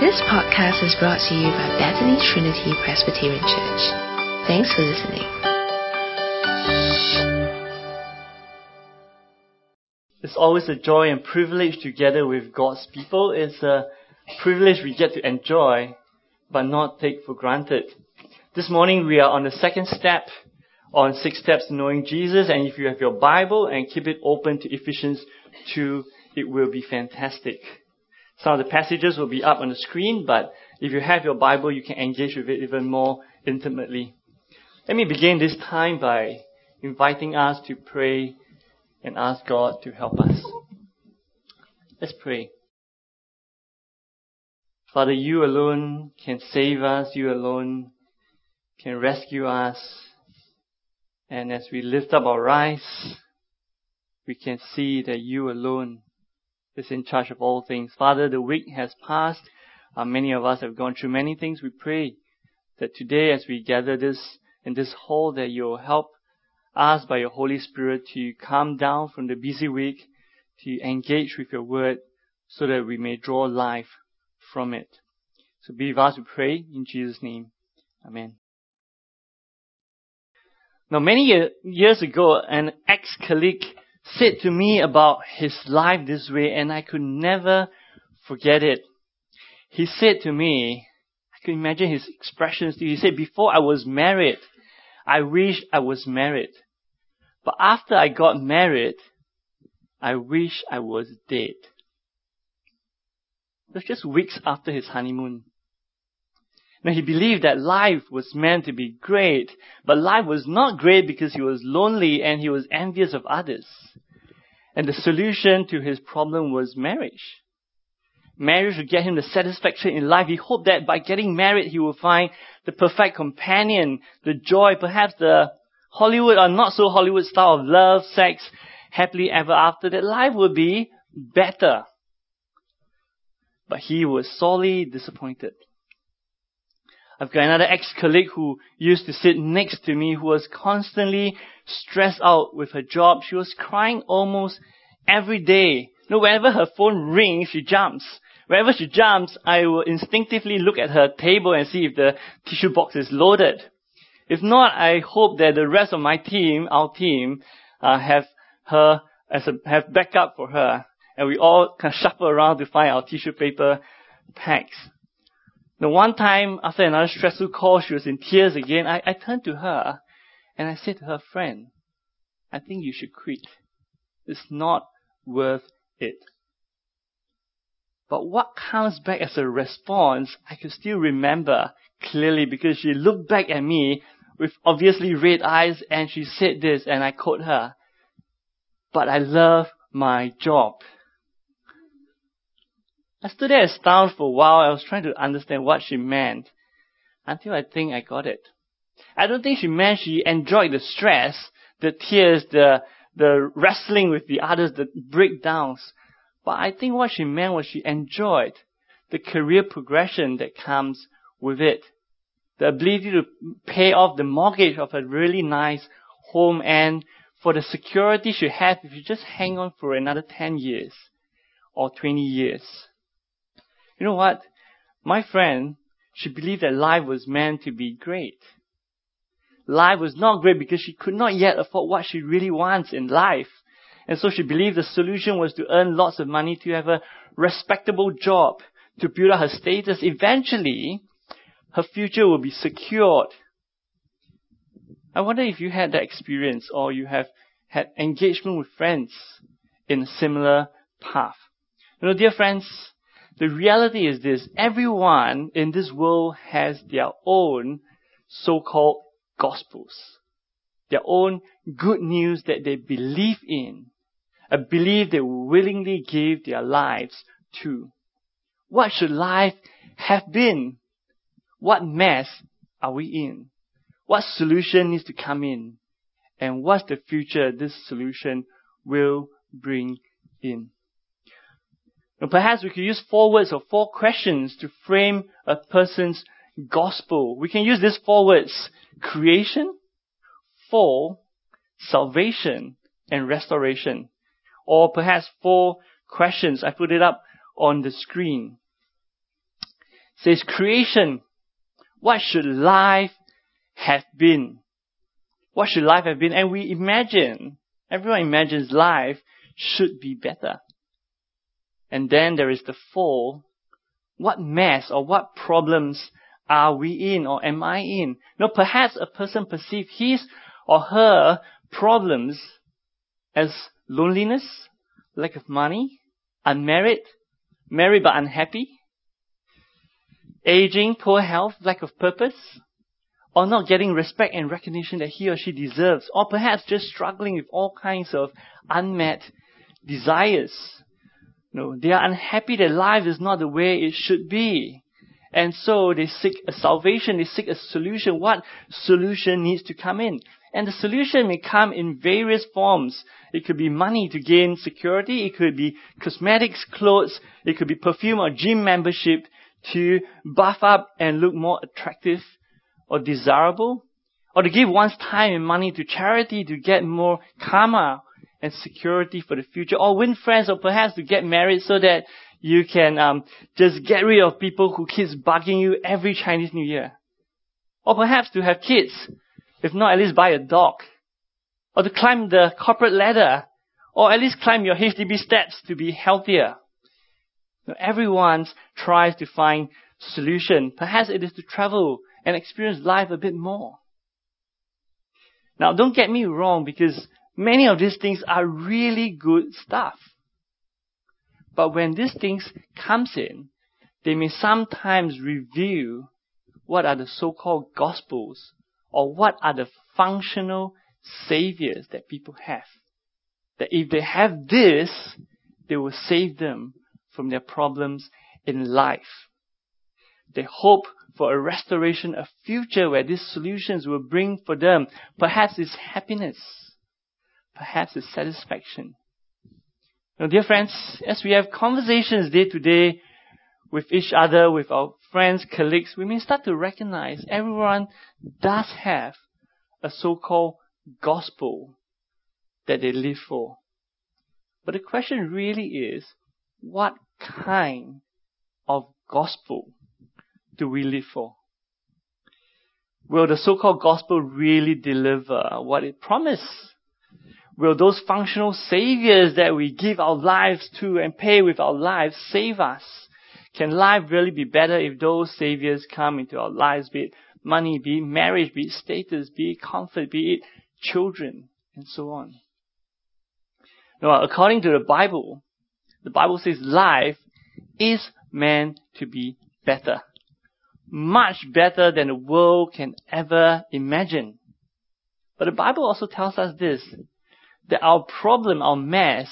This podcast is brought to you by Bethany Trinity Presbyterian Church. Thanks for listening. It's always a joy and privilege together with God's people. It's a privilege we get to enjoy, but not take for granted. This morning we are on the second step on six steps to knowing Jesus, and if you have your Bible and keep it open to Ephesians 2, it will be fantastic. Some of the passages will be up on the screen, but if you have your Bible, you can engage with it even more intimately. Let me begin this time by inviting us to pray and ask God to help us. Let's pray. Father, you alone can save us. You alone can rescue us. And as we lift up our eyes, we can see that you alone is in charge of all things. Father, the week has passed. Uh, many of us have gone through many things. We pray that today as we gather this in this hall that you'll help us by your Holy Spirit to come down from the busy week to engage with your word so that we may draw life from it. So be with us, we pray in Jesus' name. Amen. Now many years ago, an ex-colleague said to me about his life this way and I could never forget it. He said to me, I can imagine his expressions. He said, before I was married, I wish I was married. But after I got married, I wish I was dead. It was just weeks after his honeymoon. Now he believed that life was meant to be great, but life was not great because he was lonely and he was envious of others. And the solution to his problem was marriage. Marriage would get him the satisfaction in life. He hoped that by getting married he would find the perfect companion, the joy, perhaps the Hollywood or not so Hollywood style of love, sex, happily ever after, that life would be better. But he was sorely disappointed. I've got another ex-colleague who used to sit next to me who was constantly stressed out with her job. She was crying almost every day. You know, whenever her phone rings, she jumps. Wherever she jumps, I will instinctively look at her table and see if the tissue box is loaded. If not, I hope that the rest of my team, our team, uh, have her as a, have backup for her, and we all kind of shuffle around to find our tissue paper packs. The one time after another stressful call, she was in tears again. I, I turned to her and I said to her, friend, I think you should quit. It's not worth it. But what comes back as a response, I can still remember clearly because she looked back at me with obviously red eyes and she said this and I quote her, but I love my job. I stood there astounded for a while. I was trying to understand what she meant until I think I got it. I don't think she meant she enjoyed the stress, the tears, the, the wrestling with the others, the breakdowns. But I think what she meant was she enjoyed the career progression that comes with it. The ability to pay off the mortgage of a really nice home and for the security she had if you just hang on for another 10 years or 20 years. You know what? My friend, she believed that life was meant to be great. Life was not great because she could not yet afford what she really wants in life. And so she believed the solution was to earn lots of money, to have a respectable job, to build up her status. Eventually, her future will be secured. I wonder if you had that experience or you have had engagement with friends in a similar path. You know, dear friends, the reality is this, everyone in this world has their own so-called gospels. Their own good news that they believe in. A belief they willingly give their lives to. What should life have been? What mess are we in? What solution needs to come in? And what's the future this solution will bring in? Perhaps we could use four words or four questions to frame a person's gospel. We can use these four words. Creation, fall, salvation, and restoration. Or perhaps four questions. I put it up on the screen. says creation. What should life have been? What should life have been? And we imagine, everyone imagines life should be better. And then there is the fall. What mess or what problems are we in or am I in? No, perhaps a person perceives his or her problems as loneliness, lack of money, unmarried, married but unhappy, aging, poor health, lack of purpose, or not getting respect and recognition that he or she deserves, or perhaps just struggling with all kinds of unmet desires. No, they are unhappy that life is not the way it should be. And so they seek a salvation, they seek a solution. What solution needs to come in? And the solution may come in various forms. It could be money to gain security. It could be cosmetics, clothes. It could be perfume or gym membership to buff up and look more attractive or desirable. Or to give one's time and money to charity to get more karma and security for the future. Or win friends or perhaps to get married so that you can um, just get rid of people who keeps bugging you every Chinese New Year. Or perhaps to have kids. If not, at least buy a dog. Or to climb the corporate ladder. Or at least climb your HDB steps to be healthier. Now, everyone tries to find solution. Perhaps it is to travel and experience life a bit more. Now, don't get me wrong because many of these things are really good stuff. But when these things comes in, they may sometimes reveal what are the so-called gospels or what are the functional saviors that people have. That if they have this, they will save them from their problems in life. They hope for a restoration, a future where these solutions will bring for them perhaps it's happiness, perhaps it's satisfaction, now, dear friends, as we have conversations day to day with each other, with our friends, colleagues, we may start to recognize everyone does have a so-called gospel that they live for. But the question really is, what kind of gospel do we live for? Will the so-called gospel really deliver what it promised? Will those functional saviors that we give our lives to and pay with our lives save us? Can life really be better if those saviors come into our lives, be it money, be it marriage, be it status, be it comfort, be it children, and so on? Now, according to the Bible, the Bible says life is meant to be better. Much better than the world can ever imagine. But the Bible also tells us this, that our problem, our mess,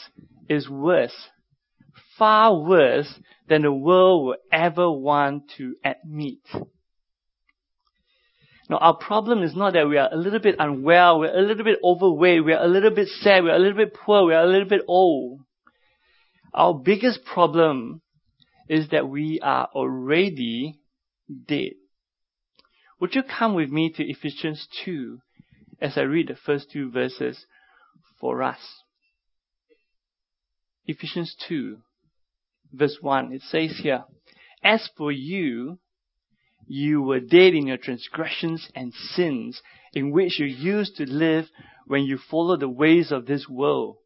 is worse. Far worse than the world will ever want to admit. Now, our problem is not that we are a little bit unwell, we're a little bit overweight, we're a little bit sad, we're a little bit poor, we're a little bit old. Our biggest problem is that we are already dead. Would you come with me to Ephesians 2 as I read the first two verses for us. Ephesians 2, verse 1, it says here, As for you, you were dead in your transgressions and sins in which you used to live when you followed the ways of this world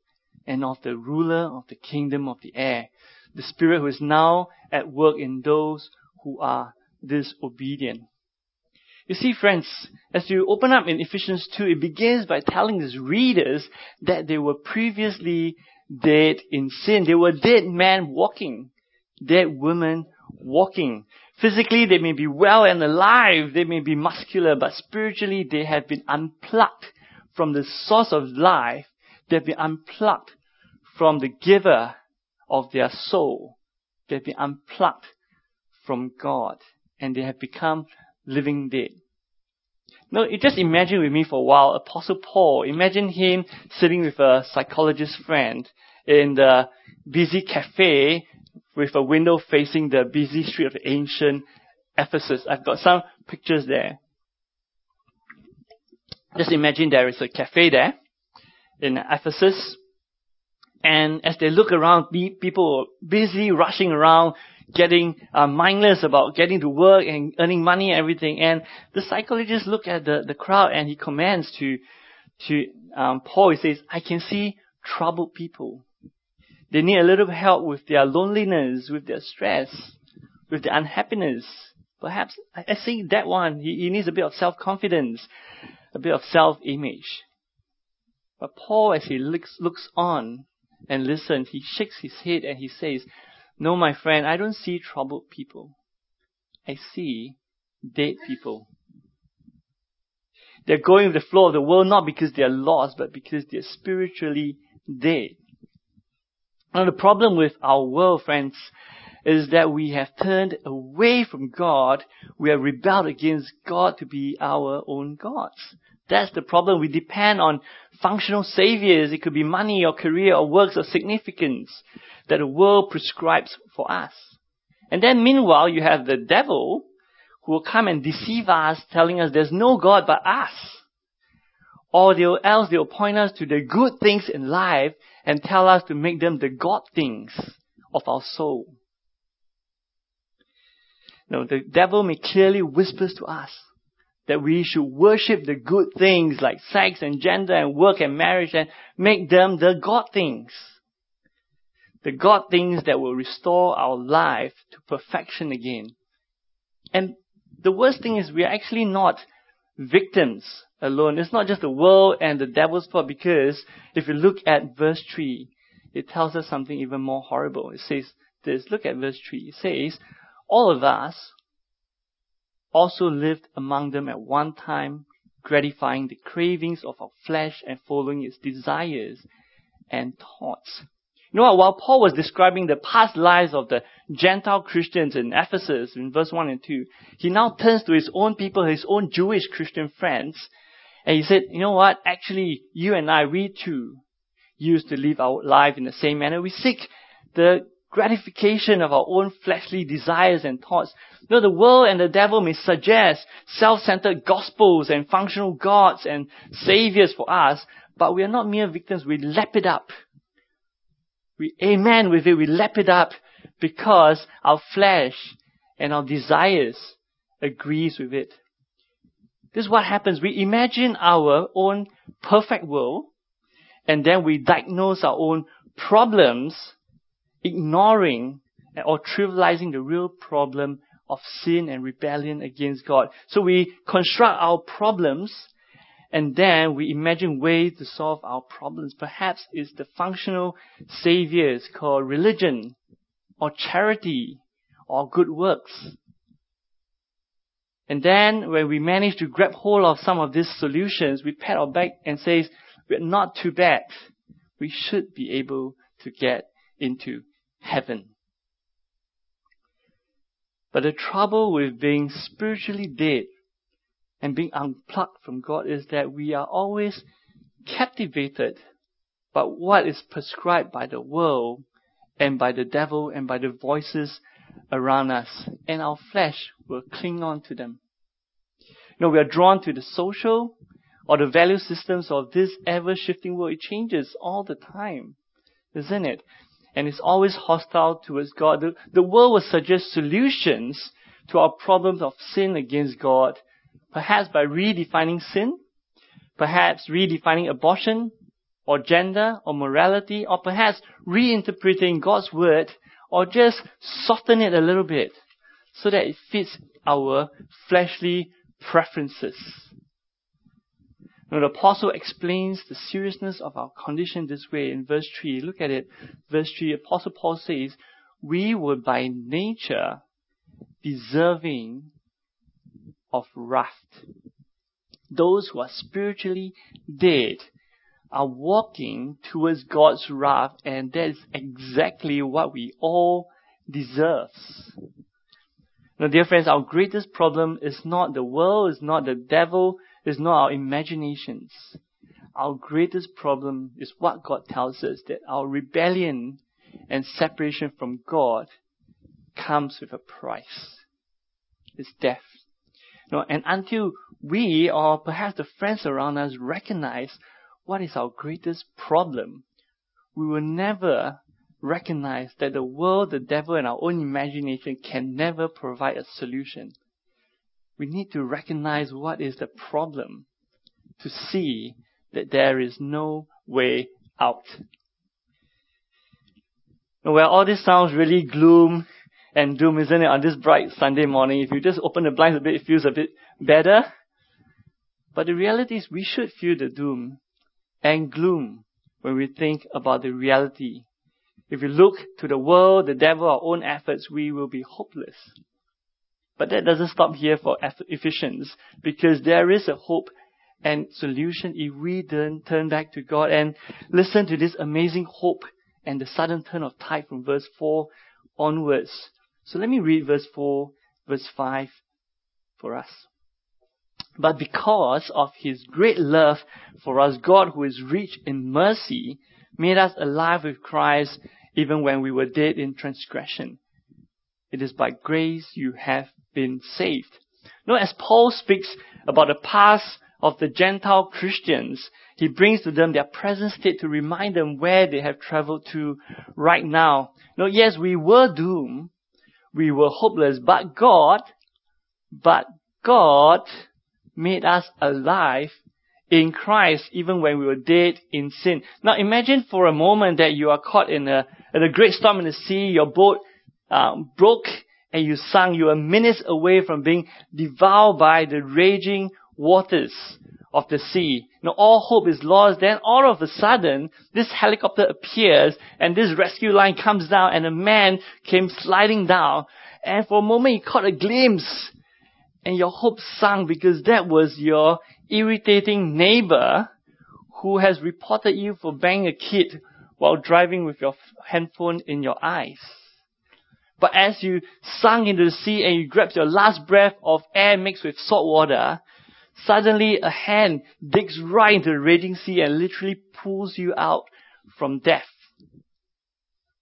and of the ruler of the kingdom of the air, the spirit who is now at work in those who are disobedient. You see, friends, as you open up in Ephesians 2, it begins by telling his readers that they were previously dead in sin. They were dead men walking, dead women walking. Physically, they may be well and alive, they may be muscular, but spiritually, they have been unplugged from the source of life. They have been unplugged from the giver of their soul. They have been unplugged from God, and they have become living dead. No, you just imagine with me for a while, Apostle Paul, imagine him sitting with a psychologist friend in the busy cafe with a window facing the busy street of ancient Ephesus. I've got some pictures there. Just imagine there is a cafe there in Ephesus. And as they look around, people are busy rushing around, getting uh, mindless about getting to work and earning money and everything. And the psychologist look at the, the crowd and he commands to, to um, Paul, he says, I can see troubled people. They need a little help with their loneliness, with their stress, with their unhappiness. Perhaps, I think that one, he, he needs a bit of self-confidence, a bit of self-image. But Paul, as he looks, looks on and listens, he shakes his head and he says, No, my friend, I don't see troubled people. I see dead people. They're going with the flow of the world not because they're lost, but because they're spiritually dead. Now the problem with our world, friends, is that we have turned away from God. We have rebelled against God to be our own gods. That's the problem. We depend on functional saviors. It could be money or career or works of significance that the world prescribes for us. And then meanwhile, you have the devil who will come and deceive us, telling us there's no God but us. Or they'll, else they'll point us to the good things in life and tell us to make them the God things of our soul. No, the devil may clearly whispers to us that we should worship the good things like sex and gender and work and marriage and make them the God things. The God things that will restore our life to perfection again. And the worst thing is we are actually not victims alone. It's not just the world and the devil's fault because if you look at verse 3, it tells us something even more horrible. It says this, look at verse 3. It says, all of us also lived among them at one time, gratifying the cravings of our flesh and following its desires and thoughts. You know what? While Paul was describing the past lives of the Gentile Christians in Ephesus in verse 1 and 2, he now turns to his own people, his own Jewish Christian friends, and he said, you know what? Actually, you and I, we too, used to live our life in the same manner. We seek the gratification of our own fleshly desires and thoughts. No, the world and the devil may suggest self-centered gospels and functional gods and saviors for us, but we are not mere victims. We lap it up. We amen with it. We lap it up because our flesh and our desires agrees with it. This is what happens. We imagine our own perfect world and then we diagnose our own problems ignoring or trivializing the real problem of sin and rebellion against God. So we construct our problems and then we imagine ways to solve our problems. Perhaps it's the functional saviors called religion or charity or good works. And then when we manage to grab hold of some of these solutions, we pat our back and say, we're not too bad. We should be able to get into heaven. But the trouble with being spiritually dead and being unplugged from God is that we are always captivated by what is prescribed by the world and by the devil and by the voices around us. And our flesh will cling on to them. You know, we are drawn to the social or the value systems of this ever shifting world. It changes all the time, isn't it? And is always hostile towards God. The, the world will suggest solutions to our problems of sin against God, perhaps by redefining sin, perhaps redefining abortion, or gender, or morality, or perhaps reinterpreting God's word, or just soften it a little bit so that it fits our fleshly preferences. Now the apostle explains the seriousness of our condition this way in verse 3. Look at it. Verse 3, apostle Paul says, we were by nature deserving of wrath. Those who are spiritually dead are walking towards God's wrath and that is exactly what we all deserve. Now dear friends, our greatest problem is not the world, is not the devil, is not our imaginations. Our greatest problem is what God tells us that our rebellion and separation from God comes with a price. It's death. You and until we or perhaps the friends around us recognize what is our greatest problem, we will never recognize that the world, the devil, and our own imagination can never provide a solution. We need to recognize what is the problem to see that there is no way out. Now well, all this sounds really gloom and doom, isn't it, on this bright Sunday morning? If you just open the blinds a bit, it feels a bit better. But the reality is we should feel the doom and gloom when we think about the reality. If we look to the world, the devil, our own efforts, we will be hopeless. But that doesn't stop here for Ephesians because there is a hope and solution if we then turn back to God and listen to this amazing hope and the sudden turn of tide from verse 4 onwards. So let me read verse 4, verse 5 for us. But because of his great love for us, God, who is rich in mercy, made us alive with Christ even when we were dead in transgression. It is by grace you have been saved. Now, as Paul speaks about the past of the Gentile Christians, he brings to them their present state to remind them where they have traveled to right now. Now, yes, we were doomed. We were hopeless, but God, but God made us alive in Christ even when we were dead in sin. Now imagine for a moment that you are caught in a, in a great storm in the sea, your boat um, broke and you sunk. You were minutes away from being devoured by the raging waters of the sea. Now all hope is lost. Then all of a sudden, this helicopter appears and this rescue line comes down and a man came sliding down. And for a moment you caught a glimpse and your hope sunk because that was your irritating neighbor who has reported you for banging a kid while driving with your handphone in your eyes. But as you sunk into the sea and you grabbed your last breath of air mixed with salt water, Suddenly a hand digs right into the raging sea and literally pulls you out from death.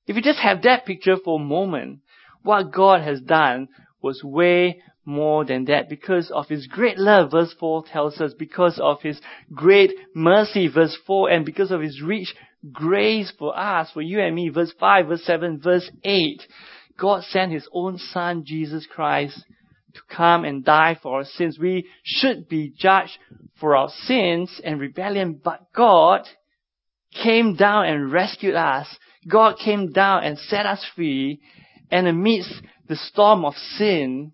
If you just have that picture for a moment, what God has done was way more than that because of his great love, verse 4 tells us, because of his great mercy, verse 4, and because of his rich grace for us, for you and me, verse 5, verse 7, verse 8. God sent his own son, Jesus Christ, to come and die for our sins. We should be judged for our sins and rebellion, but God came down and rescued us. God came down and set us free. And amidst the storm of sin,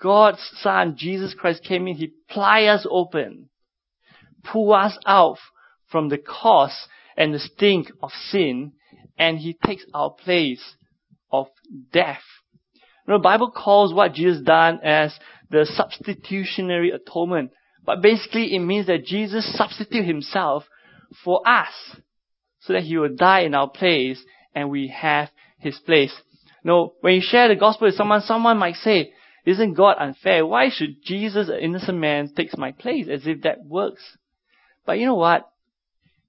God's Son, Jesus Christ, came in. He plied us open, pulled us out from the cause and the stink of sin, and He takes our place of death know, the Bible calls what Jesus done as the substitutionary atonement. But basically it means that Jesus substituted himself for us so that he will die in our place and we have his place. Know, when you share the gospel with someone, someone might say, isn't God unfair? Why should Jesus, an innocent man, take my place as if that works? But you know what?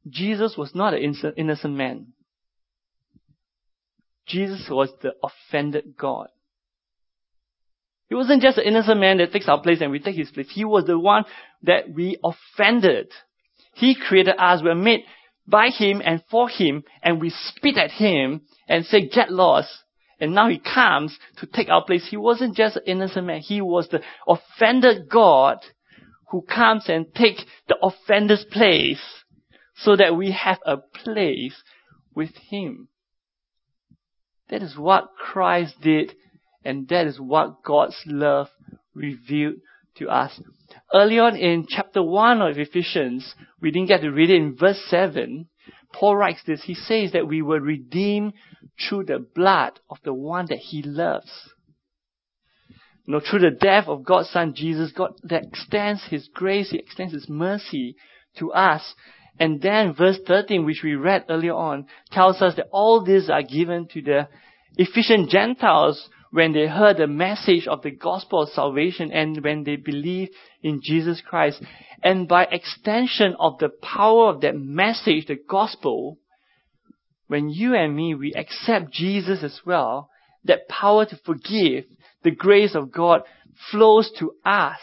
Jesus was not an innocent man. Jesus was the offended God. He wasn't just an innocent man that takes our place and we take his place. He was the one that we offended. He created us. We're made by him and for him and we spit at him and say, get lost. And now he comes to take our place. He wasn't just an innocent man. He was the offended God who comes and take the offender's place so that we have a place with him. That is what Christ did and that is what God's love revealed to us. Early on in chapter 1 of Ephesians, we didn't get to read it in verse 7. Paul writes this. He says that we were redeemed through the blood of the one that he loves. You know, through the death of God's Son Jesus, God extends His grace, He extends His mercy to us. And then verse 13, which we read earlier on, tells us that all these are given to the Ephesian Gentiles when they heard the message of the gospel of salvation and when they believed in Jesus Christ. And by extension of the power of that message, the gospel, when you and me, we accept Jesus as well, that power to forgive, the grace of God flows to us,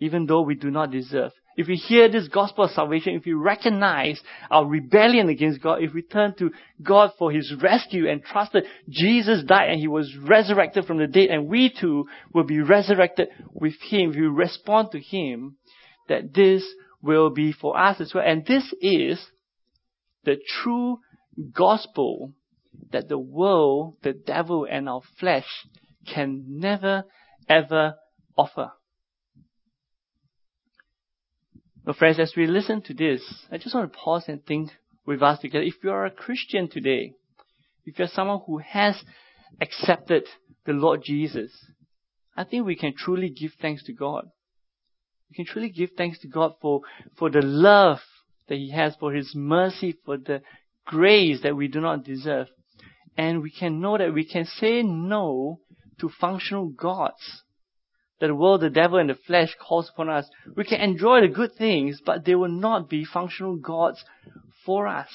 even though we do not deserve. If we hear this gospel of salvation, if we recognize our rebellion against God, if we turn to God for His rescue and trust that Jesus died and He was resurrected from the dead and we too will be resurrected with Him, if we respond to Him, that this will be for us as well. And this is the true gospel that the world, the devil, and our flesh can never ever offer. Well, friends, as we listen to this, I just want to pause and think with us together. If you are a Christian today, if you're someone who has accepted the Lord Jesus, I think we can truly give thanks to God. We can truly give thanks to God for, for the love that He has, for His mercy, for the grace that we do not deserve. And we can know that we can say no to functional gods that the world, the devil, and the flesh calls upon us. We can enjoy the good things, but they will not be functional gods for us.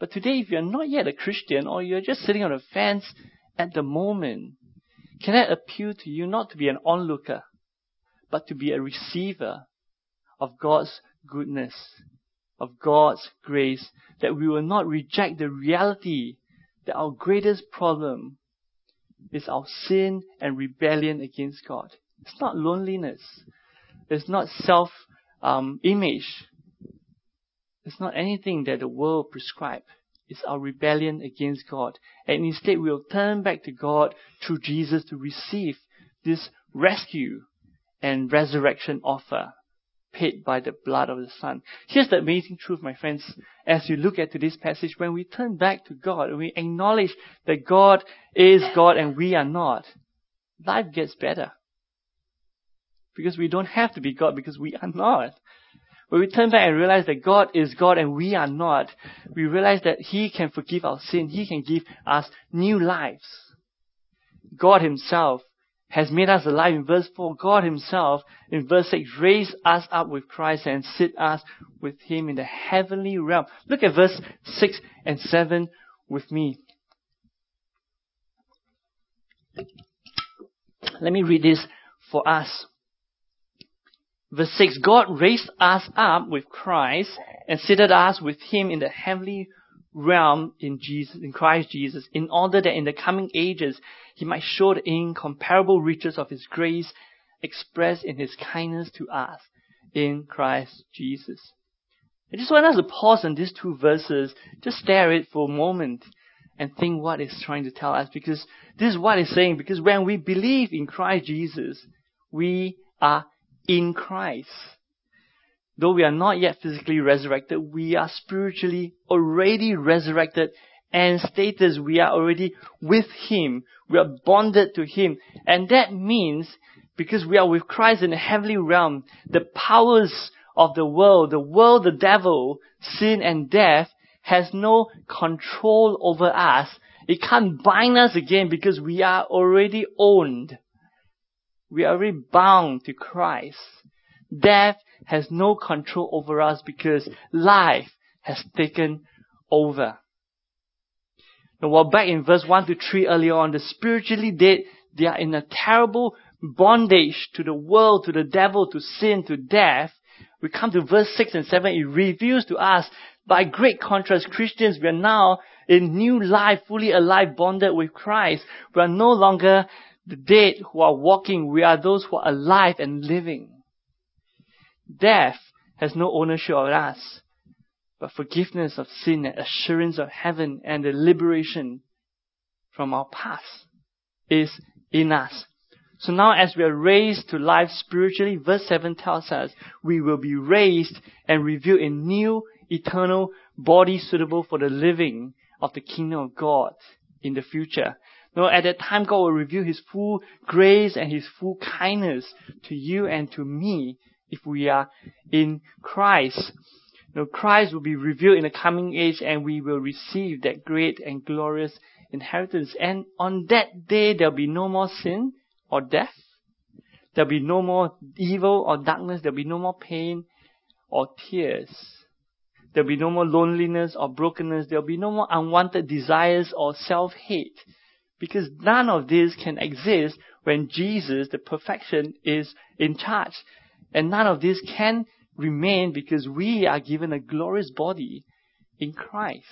But today, if you're not yet a Christian or you're just sitting on the fence at the moment, can I appeal to you not to be an onlooker, but to be a receiver of God's goodness, of God's grace, that we will not reject the reality that our greatest problem is our sin and rebellion against God. It's not loneliness. It's not self um, image. It's not anything that the world prescribes. It's our rebellion against God. And instead, we'll turn back to God through Jesus to receive this rescue and resurrection offer paid by the blood of the Son. Here's the amazing truth, my friends, as you look at today's passage. When we turn back to God and we acknowledge that God is God and we are not, life gets better. Because we don't have to be God because we are not. When we turn back and realize that God is God and we are not, we realize that He can forgive our sin. He can give us new lives. God Himself has made us alive. In verse 4, God Himself, in verse 6, raised us up with Christ and sit us with Him in the heavenly realm. Look at verse 6 and 7 with me. Let me read this for us. Verse 6, God raised us up with Christ and seated us with Him in the heavenly realm in Jesus, in Christ Jesus, in order that in the coming ages he might show the incomparable riches of his grace expressed in his kindness to us in Christ Jesus. I just want us to pause on these two verses, just stare at it for a moment and think what it's trying to tell us because this is what it's saying because when we believe in Christ Jesus, we are in Christ. Though we are not yet physically resurrected, we are spiritually already resurrected and status we are already with Him. We are bonded to Him. And that means because we are with Christ in the heavenly realm, the powers of the world, the world, the devil, sin and death has no control over us. It can't bind us again because we are already owned. We are already bound to Christ. Death has no control over us because life has taken over. Now, while back in verse 1 to 3 earlier on, the spiritually dead, they are in a terrible bondage to the world, to the devil, to sin, to death. We come to verse 6 and 7, it reveals to us, by great contrast, Christians, we are now in new life, fully alive, bonded with Christ. We are no longer the dead who are walking, we are those who are alive and living. Death has no ownership of us, but forgiveness of sin and assurance of heaven and the liberation from our past is in us. So now as we are raised to life spiritually, verse 7 tells us we will be raised and revealed in new eternal body suitable for the living of the kingdom of God in the future. Now at that time God will reveal His full grace and His full kindness to you and to me if we are in Christ. You know, Christ will be revealed in the coming age and we will receive that great and glorious inheritance. And on that day, there'll be no more sin or death. There'll be no more evil or darkness. There'll be no more pain or tears. There'll be no more loneliness or brokenness. There'll be no more unwanted desires or self-hate. Because none of this can exist when Jesus, the perfection, is in charge. And none of this can remain because we are given a glorious body in Christ.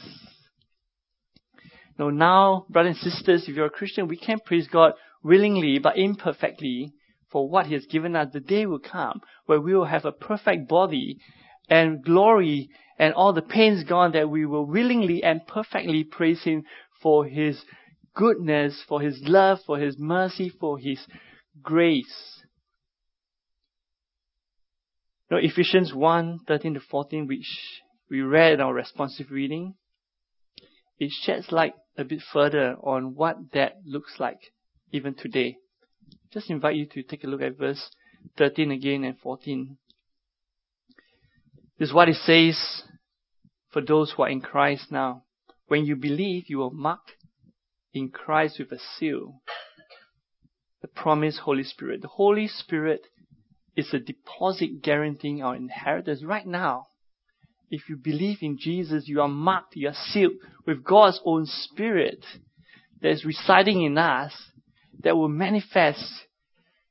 Now, now, brothers and sisters, if you're a Christian, we can praise God willingly but imperfectly for what He has given us. The day will come where we will have a perfect body and glory and all the pains gone that we will willingly and perfectly praise Him for His goodness, for His love, for His mercy, for His grace. Now, Ephesians 1, 13 to 14, which we read in our responsive reading, it sheds light a bit further on what that looks like even today. Just invite you to take a look at verse 13 again and 14. This is what it says for those who are in Christ now. When you believe, you are marked in Christ with a seal. The promised Holy Spirit. The Holy Spirit is a deposit guaranteeing our inheritance right now. If you believe in Jesus, you are marked, you are sealed with God's own Spirit that is residing in us that will manifest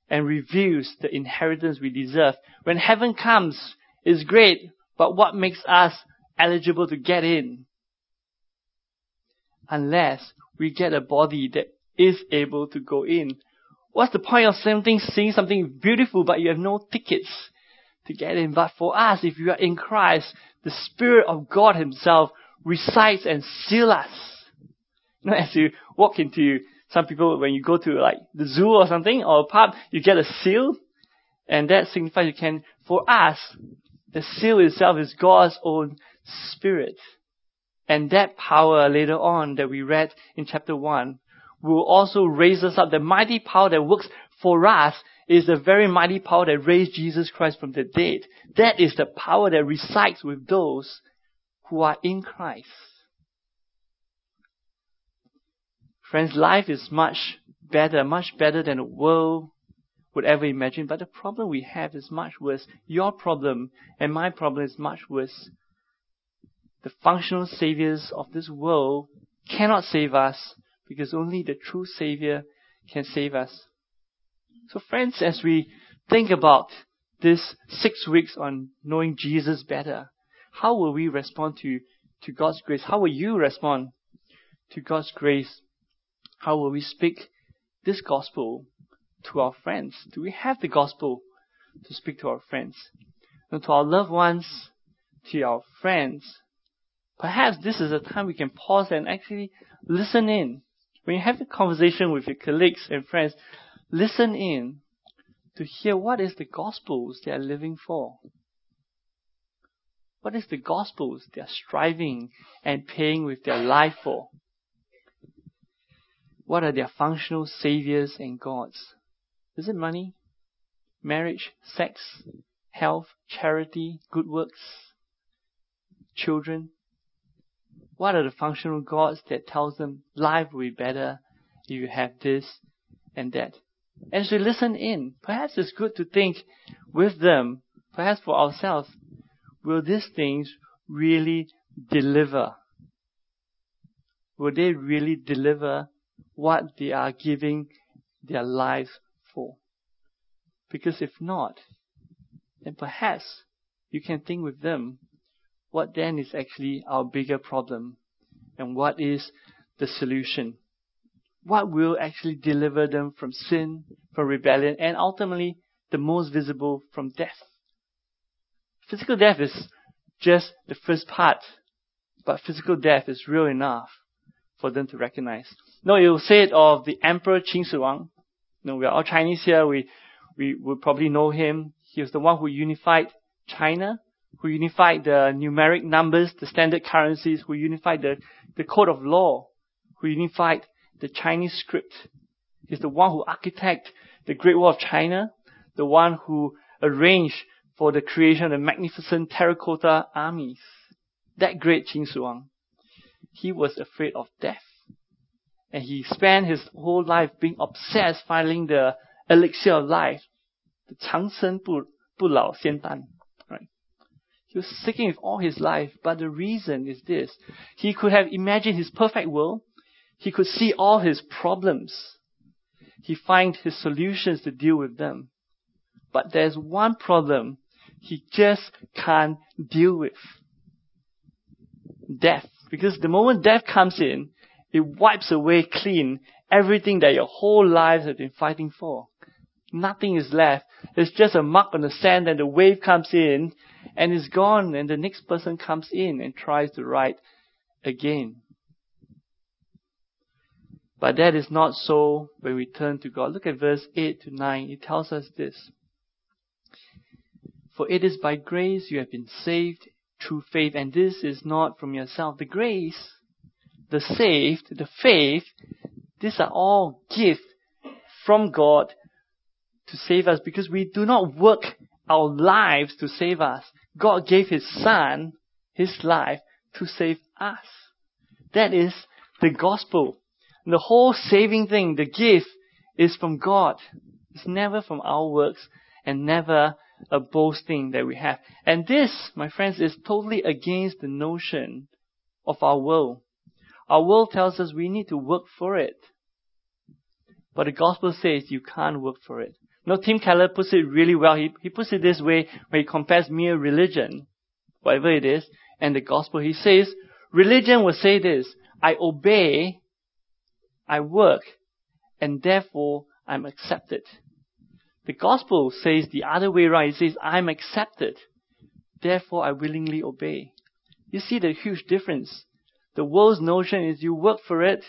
and reveals the inheritance we deserve. When heaven comes, it's great, but what makes us eligible to get in? Unless we get a body that is able to go in. What's the point of something, seeing something beautiful, but you have no tickets to get in? But for us, if you are in Christ, the Spirit of God Himself resides and seals us. You know, as you walk into some people, when you go to like the zoo or something, or a pub, you get a seal, and that signifies you can, for us, the seal itself is God's own Spirit. And that power later on that we read in chapter 1 will also raise us up. The mighty power that works for us is the very mighty power that raised Jesus Christ from the dead. That is the power that resides with those who are in Christ. Friends, life is much better, much better than the world would ever imagine. But the problem we have is much worse. Your problem and my problem is much worse. The functional saviors of this world cannot save us because only the true Savior can save us. So friends, as we think about this six weeks on knowing Jesus better, how will we respond to, to God's grace? How will you respond to God's grace? How will we speak this gospel to our friends? Do we have the gospel to speak to our friends? And to our loved ones, to our friends, perhaps this is a time we can pause and actually listen in when you have a conversation with your colleagues and friends, listen in to hear what is the gospels they are living for. What is the gospels they are striving and paying with their life for? What are their functional saviors and gods? Is it money, marriage, sex, health, charity, good works, children? What are the functional gods that tells them life will be better if you have this and that? As we listen in, perhaps it's good to think with them, perhaps for ourselves, will these things really deliver? Will they really deliver what they are giving their lives for? Because if not, then perhaps you can think with them what then is actually our bigger problem? And what is the solution? What will actually deliver them from sin, from rebellion, and ultimately the most visible from death? Physical death is just the first part, but physical death is real enough for them to recognize. No, you say it of the Emperor Qin Shi Huang. No, we are all Chinese here. We we would probably know him. He was the one who unified China who unified the numeric numbers, the standard currencies, who unified the, the code of law, who unified the Chinese script. He's the one who architected the Great Wall of China, the one who arranged for the creation of the magnificent terracotta armies. That great Qin Shi Huang. He was afraid of death. And he spent his whole life being obsessed finding the elixir of life. The 长生不不老仙丹. He was seeking with all his life, but the reason is this. He could have imagined his perfect world. He could see all his problems. He find his solutions to deal with them. But there's one problem he just can't deal with. Death. Because the moment death comes in, it wipes away clean everything that your whole lives have been fighting for. Nothing is left. It's just a mark on the sand and the wave comes in and it's gone and the next person comes in and tries to write again. But that is not so when we turn to God. Look at verse 8 to 9. It tells us this. For it is by grace you have been saved through faith, and this is not from yourself. The grace, the saved, the faith, these are all gifts from God to save us because we do not work our lives to save us. God gave His Son, His life, to save us. That is the gospel. The whole saving thing, the gift, is from God. It's never from our works and never a boasting that we have. And this, my friends, is totally against the notion of our world. Our world tells us we need to work for it. But the gospel says you can't work for it. No, Tim Keller puts it really well. He, he puts it this way when he compares mere religion, whatever it is, and the gospel. He says, religion will say this, I obey, I work, and therefore I'm accepted. The gospel says the other way around. It says, I'm accepted, therefore I willingly obey. You see the huge difference. The world's notion is you work for it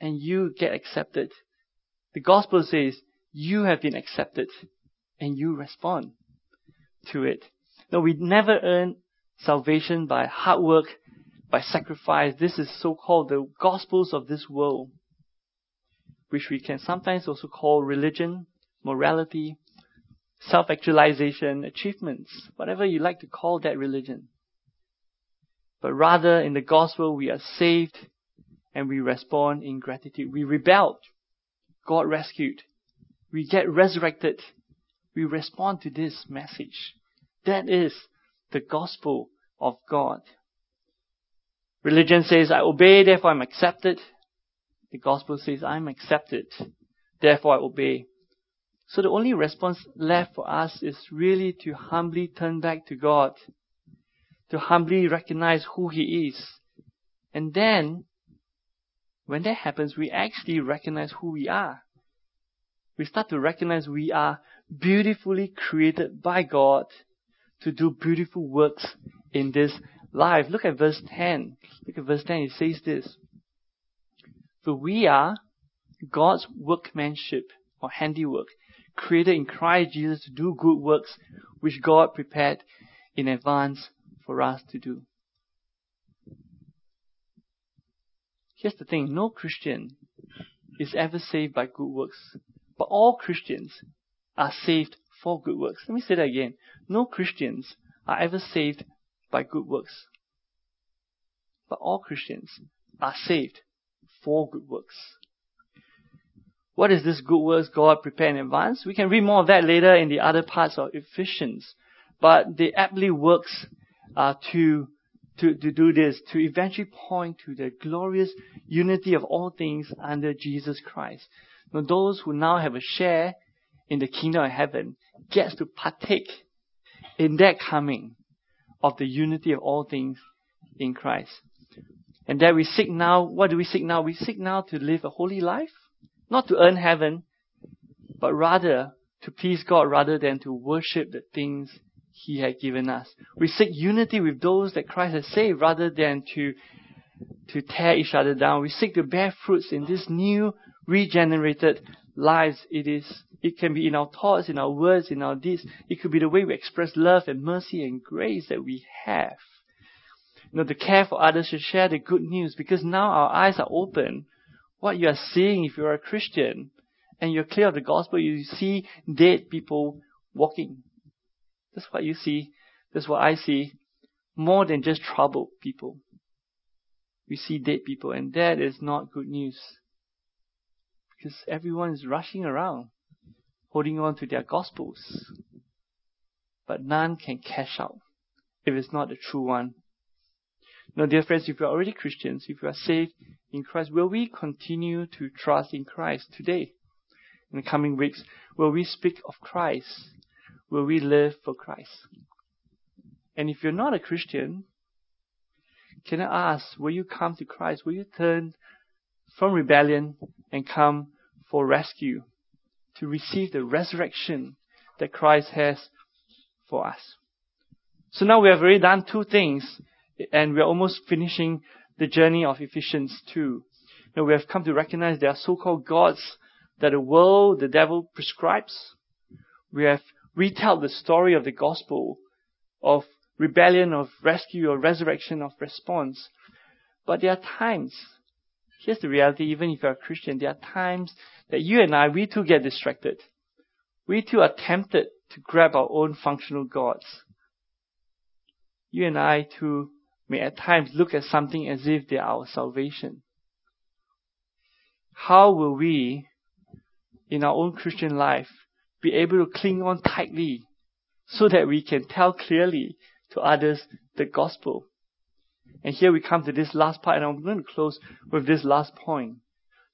and you get accepted. The gospel says you have been accepted and you respond to it. No, we never earn salvation by hard work, by sacrifice. This is so-called the gospels of this world, which we can sometimes also call religion, morality, self-actualization, achievements, whatever you like to call that religion. But rather in the gospel we are saved and we respond in gratitude. We rebelled. God rescued we get resurrected, we respond to this message. That is the gospel of God. Religion says, I obey, therefore I'm accepted. The gospel says, I'm accepted, therefore I obey. So the only response left for us is really to humbly turn back to God, to humbly recognize who He is. And then, when that happens, we actually recognize who we are we start to recognize we are beautifully created by God to do beautiful works in this life. Look at verse 10. Look at verse 10. It says this. For we are God's workmanship or handiwork, created in Christ Jesus to do good works which God prepared in advance for us to do. Here's the thing, no Christian is ever saved by good works. But all Christians are saved for good works. Let me say that again. No Christians are ever saved by good works. But all Christians are saved for good works. What is this good works God prepared in advance? We can read more of that later in the other parts of Ephesians. But the aptly works uh, to, to, to do this, to eventually point to the glorious unity of all things under Jesus Christ. Those who now have a share in the kingdom of heaven gets to partake in that coming of the unity of all things in Christ. And that we seek now, what do we seek now? We seek now to live a holy life, not to earn heaven, but rather to please God rather than to worship the things He had given us. We seek unity with those that Christ has saved rather than to, to tear each other down. We seek to bear fruits in this new regenerated lives. It is, it can be in our thoughts, in our words, in our deeds. It could be the way we express love and mercy and grace that we have. You know, to care for others, to share the good news, because now our eyes are open. What you are seeing if you're a Christian and you're clear of the gospel, you see dead people walking. That's what you see. That's what I see. More than just troubled people. We see dead people, and that is not good news because everyone is rushing around, holding on to their gospels. But none can cash out if it's not the true one. Now, dear friends, if you are already Christians, if you are saved in Christ, will we continue to trust in Christ today? In the coming weeks, will we speak of Christ? will we live for Christ? And if you're not a Christian, can I ask, will you come to Christ? Will you turn from rebellion and come for rescue to receive the resurrection that Christ has for us? So now we have already done two things and we're almost finishing the journey of Ephesians 2. Now we have come to recognize there are so-called gods that the world, the devil prescribes. We have retold the story of the gospel of rebellion, of rescue, or resurrection, of response. But there are times, here's the reality, even if you're a Christian, there are times that you and I, we too get distracted. We too are tempted to grab our own functional gods. You and I too may at times look at something as if they are our salvation. How will we, in our own Christian life, be able to cling on tightly so that we can tell clearly to others the gospel? And here we come to this last part, and I'm going to close with this last point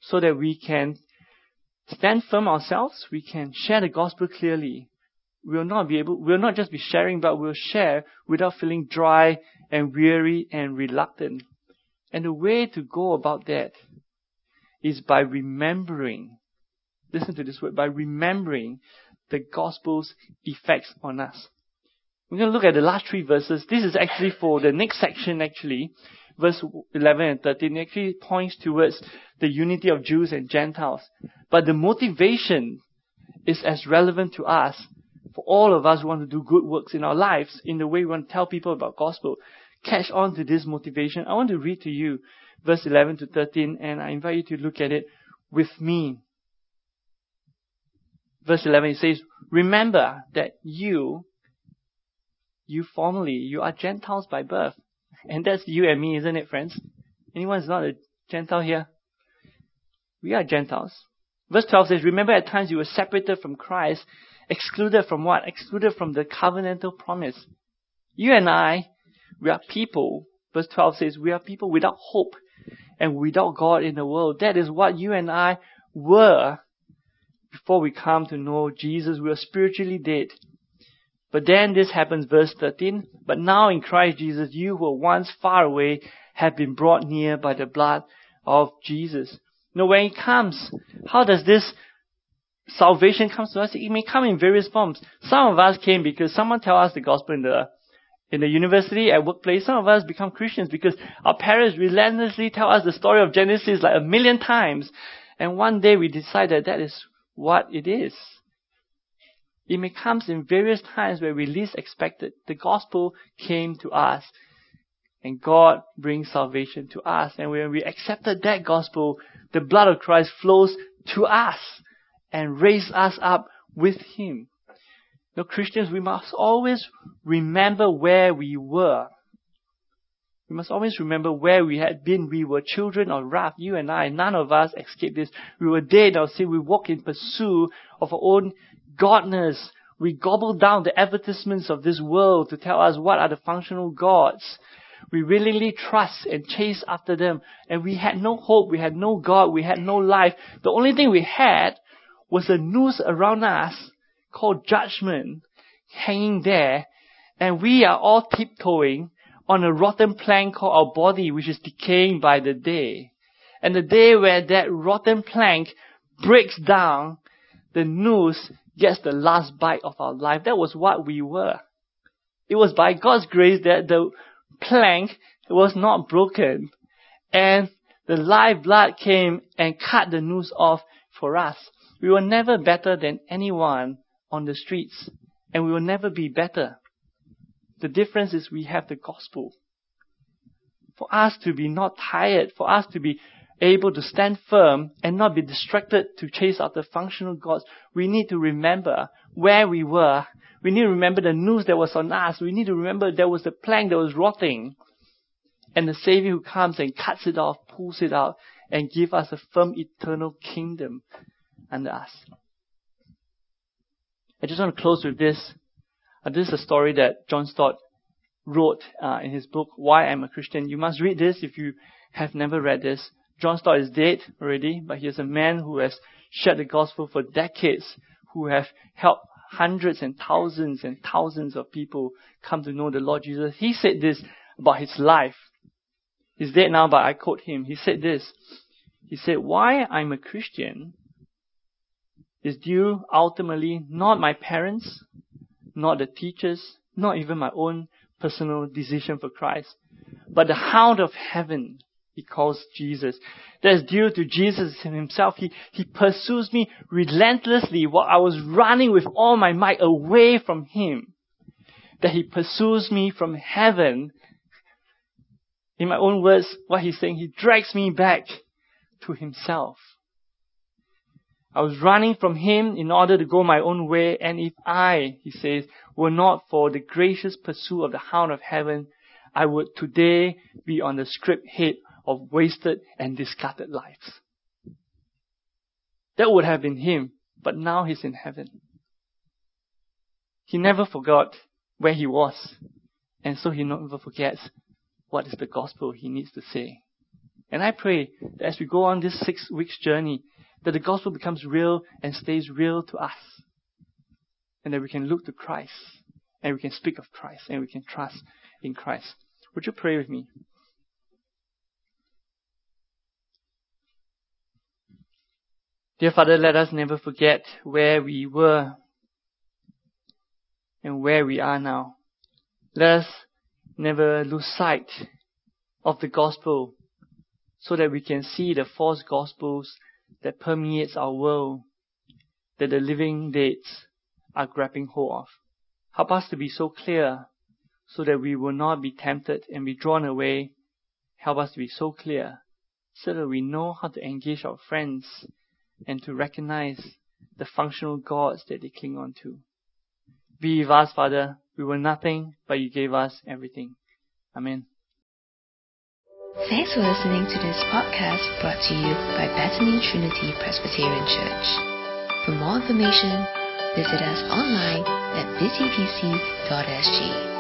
so that we can stand firm ourselves, we can share the gospel clearly. We will not be able, we will not just be sharing, but we'll share without feeling dry and weary and reluctant. And the way to go about that is by remembering, listen to this word, by remembering the gospel's effects on us. We're going to look at the last three verses. This is actually for the next section actually. Verse 11 and 13 actually points towards the unity of Jews and Gentiles. But the motivation is as relevant to us for all of us who want to do good works in our lives in the way we want to tell people about gospel. Catch on to this motivation. I want to read to you verse 11 to 13 and I invite you to look at it with me. Verse 11 it says, Remember that you, you formerly, you are Gentiles by birth. And that's you and me, isn't it, friends? Anyone is not a Gentile here? We are Gentiles. Verse 12 says, Remember at times you were separated from Christ Excluded from what? Excluded from the covenantal promise. You and I, we are people. Verse 12 says, we are people without hope and without God in the world. That is what you and I were before we come to know Jesus. We are spiritually dead. But then this happens, verse 13. But now in Christ Jesus, you who were once far away have been brought near by the blood of Jesus. Now when it comes, how does this salvation comes to us, it may come in various forms. Some of us came because someone tell us the gospel in the in the university, at workplace. Some of us become Christians because our parents relentlessly tell us the story of Genesis like a million times. And one day we decide that that is what it is. It may come in various times where we least expect it. The gospel came to us. And God brings salvation to us. And when we accepted that gospel, the blood of Christ flows to us and raise us up with Him. Now, Christians, we must always remember where we were. We must always remember where we had been. We were children of wrath, you and I. None of us escaped this. We were dead our sin. We walked in pursuit of our own godness. We gobble down the advertisements of this world to tell us what are the functional gods. We willingly trust and chase after them. And we had no hope. We had no God. We had no life. The only thing we had was a noose around us called judgment hanging there, and we are all tiptoeing on a rotten plank called our body, which is decaying by the day. And the day where that rotten plank breaks down, the noose gets the last bite of our life. That was what we were. It was by God's grace that the plank was not broken. And the live blood came and cut the noose off for us. We were never better than anyone on the streets, and we will never be better. The difference is we have the gospel. For us to be not tired, for us to be able to stand firm and not be distracted to chase after functional gods, we need to remember where we were. We need to remember the news that was on us. We need to remember there was a plank that was rotting. And the Savior who comes and cuts it off, pulls it out, and gives us a firm eternal kingdom under us. I just want to close with this. Uh, this is a story that John Stott wrote uh, in his book, Why I'm a Christian. You must read this if you have never read this. John Stott is dead already, but he is a man who has shared the gospel for decades, who have helped hundreds and thousands and thousands of people come to know the Lord Jesus. He said this about his life. He's dead now, but I quote him. He said this. He said, why I'm a Christian is due ultimately not my parents, not the teachers, not even my own personal decision for Christ, but the hound of heaven he calls Jesus. That is due to Jesus himself. He, he pursues me relentlessly while I was running with all my might away from him. That he pursues me from heaven. In my own words, what he's saying, he drags me back to himself. I was running from him in order to go my own way, and if I, he says, were not for the gracious pursuit of the hound of heaven, I would today be on the script head of wasted and discarded lives. That would have been him, but now he's in heaven. He never forgot where he was, and so he never forgets what is the gospel he needs to say. And I pray that as we go on this six weeks journey, that the gospel becomes real and stays real to us. And that we can look to Christ and we can speak of Christ and we can trust in Christ. Would you pray with me? Dear Father, let us never forget where we were and where we are now. Let us never lose sight of the gospel so that we can see the false gospels that permeates our world that the living dates are grabbing hold of. Help us to be so clear so that we will not be tempted and be drawn away. Help us to be so clear so that we know how to engage our friends and to recognize the functional gods that they cling on to. Be with us, Father. We were nothing, but you gave us everything. Amen. Thanks for listening to this podcast brought to you by Bethany Trinity Presbyterian Church. For more information, visit us online at busypc.sg.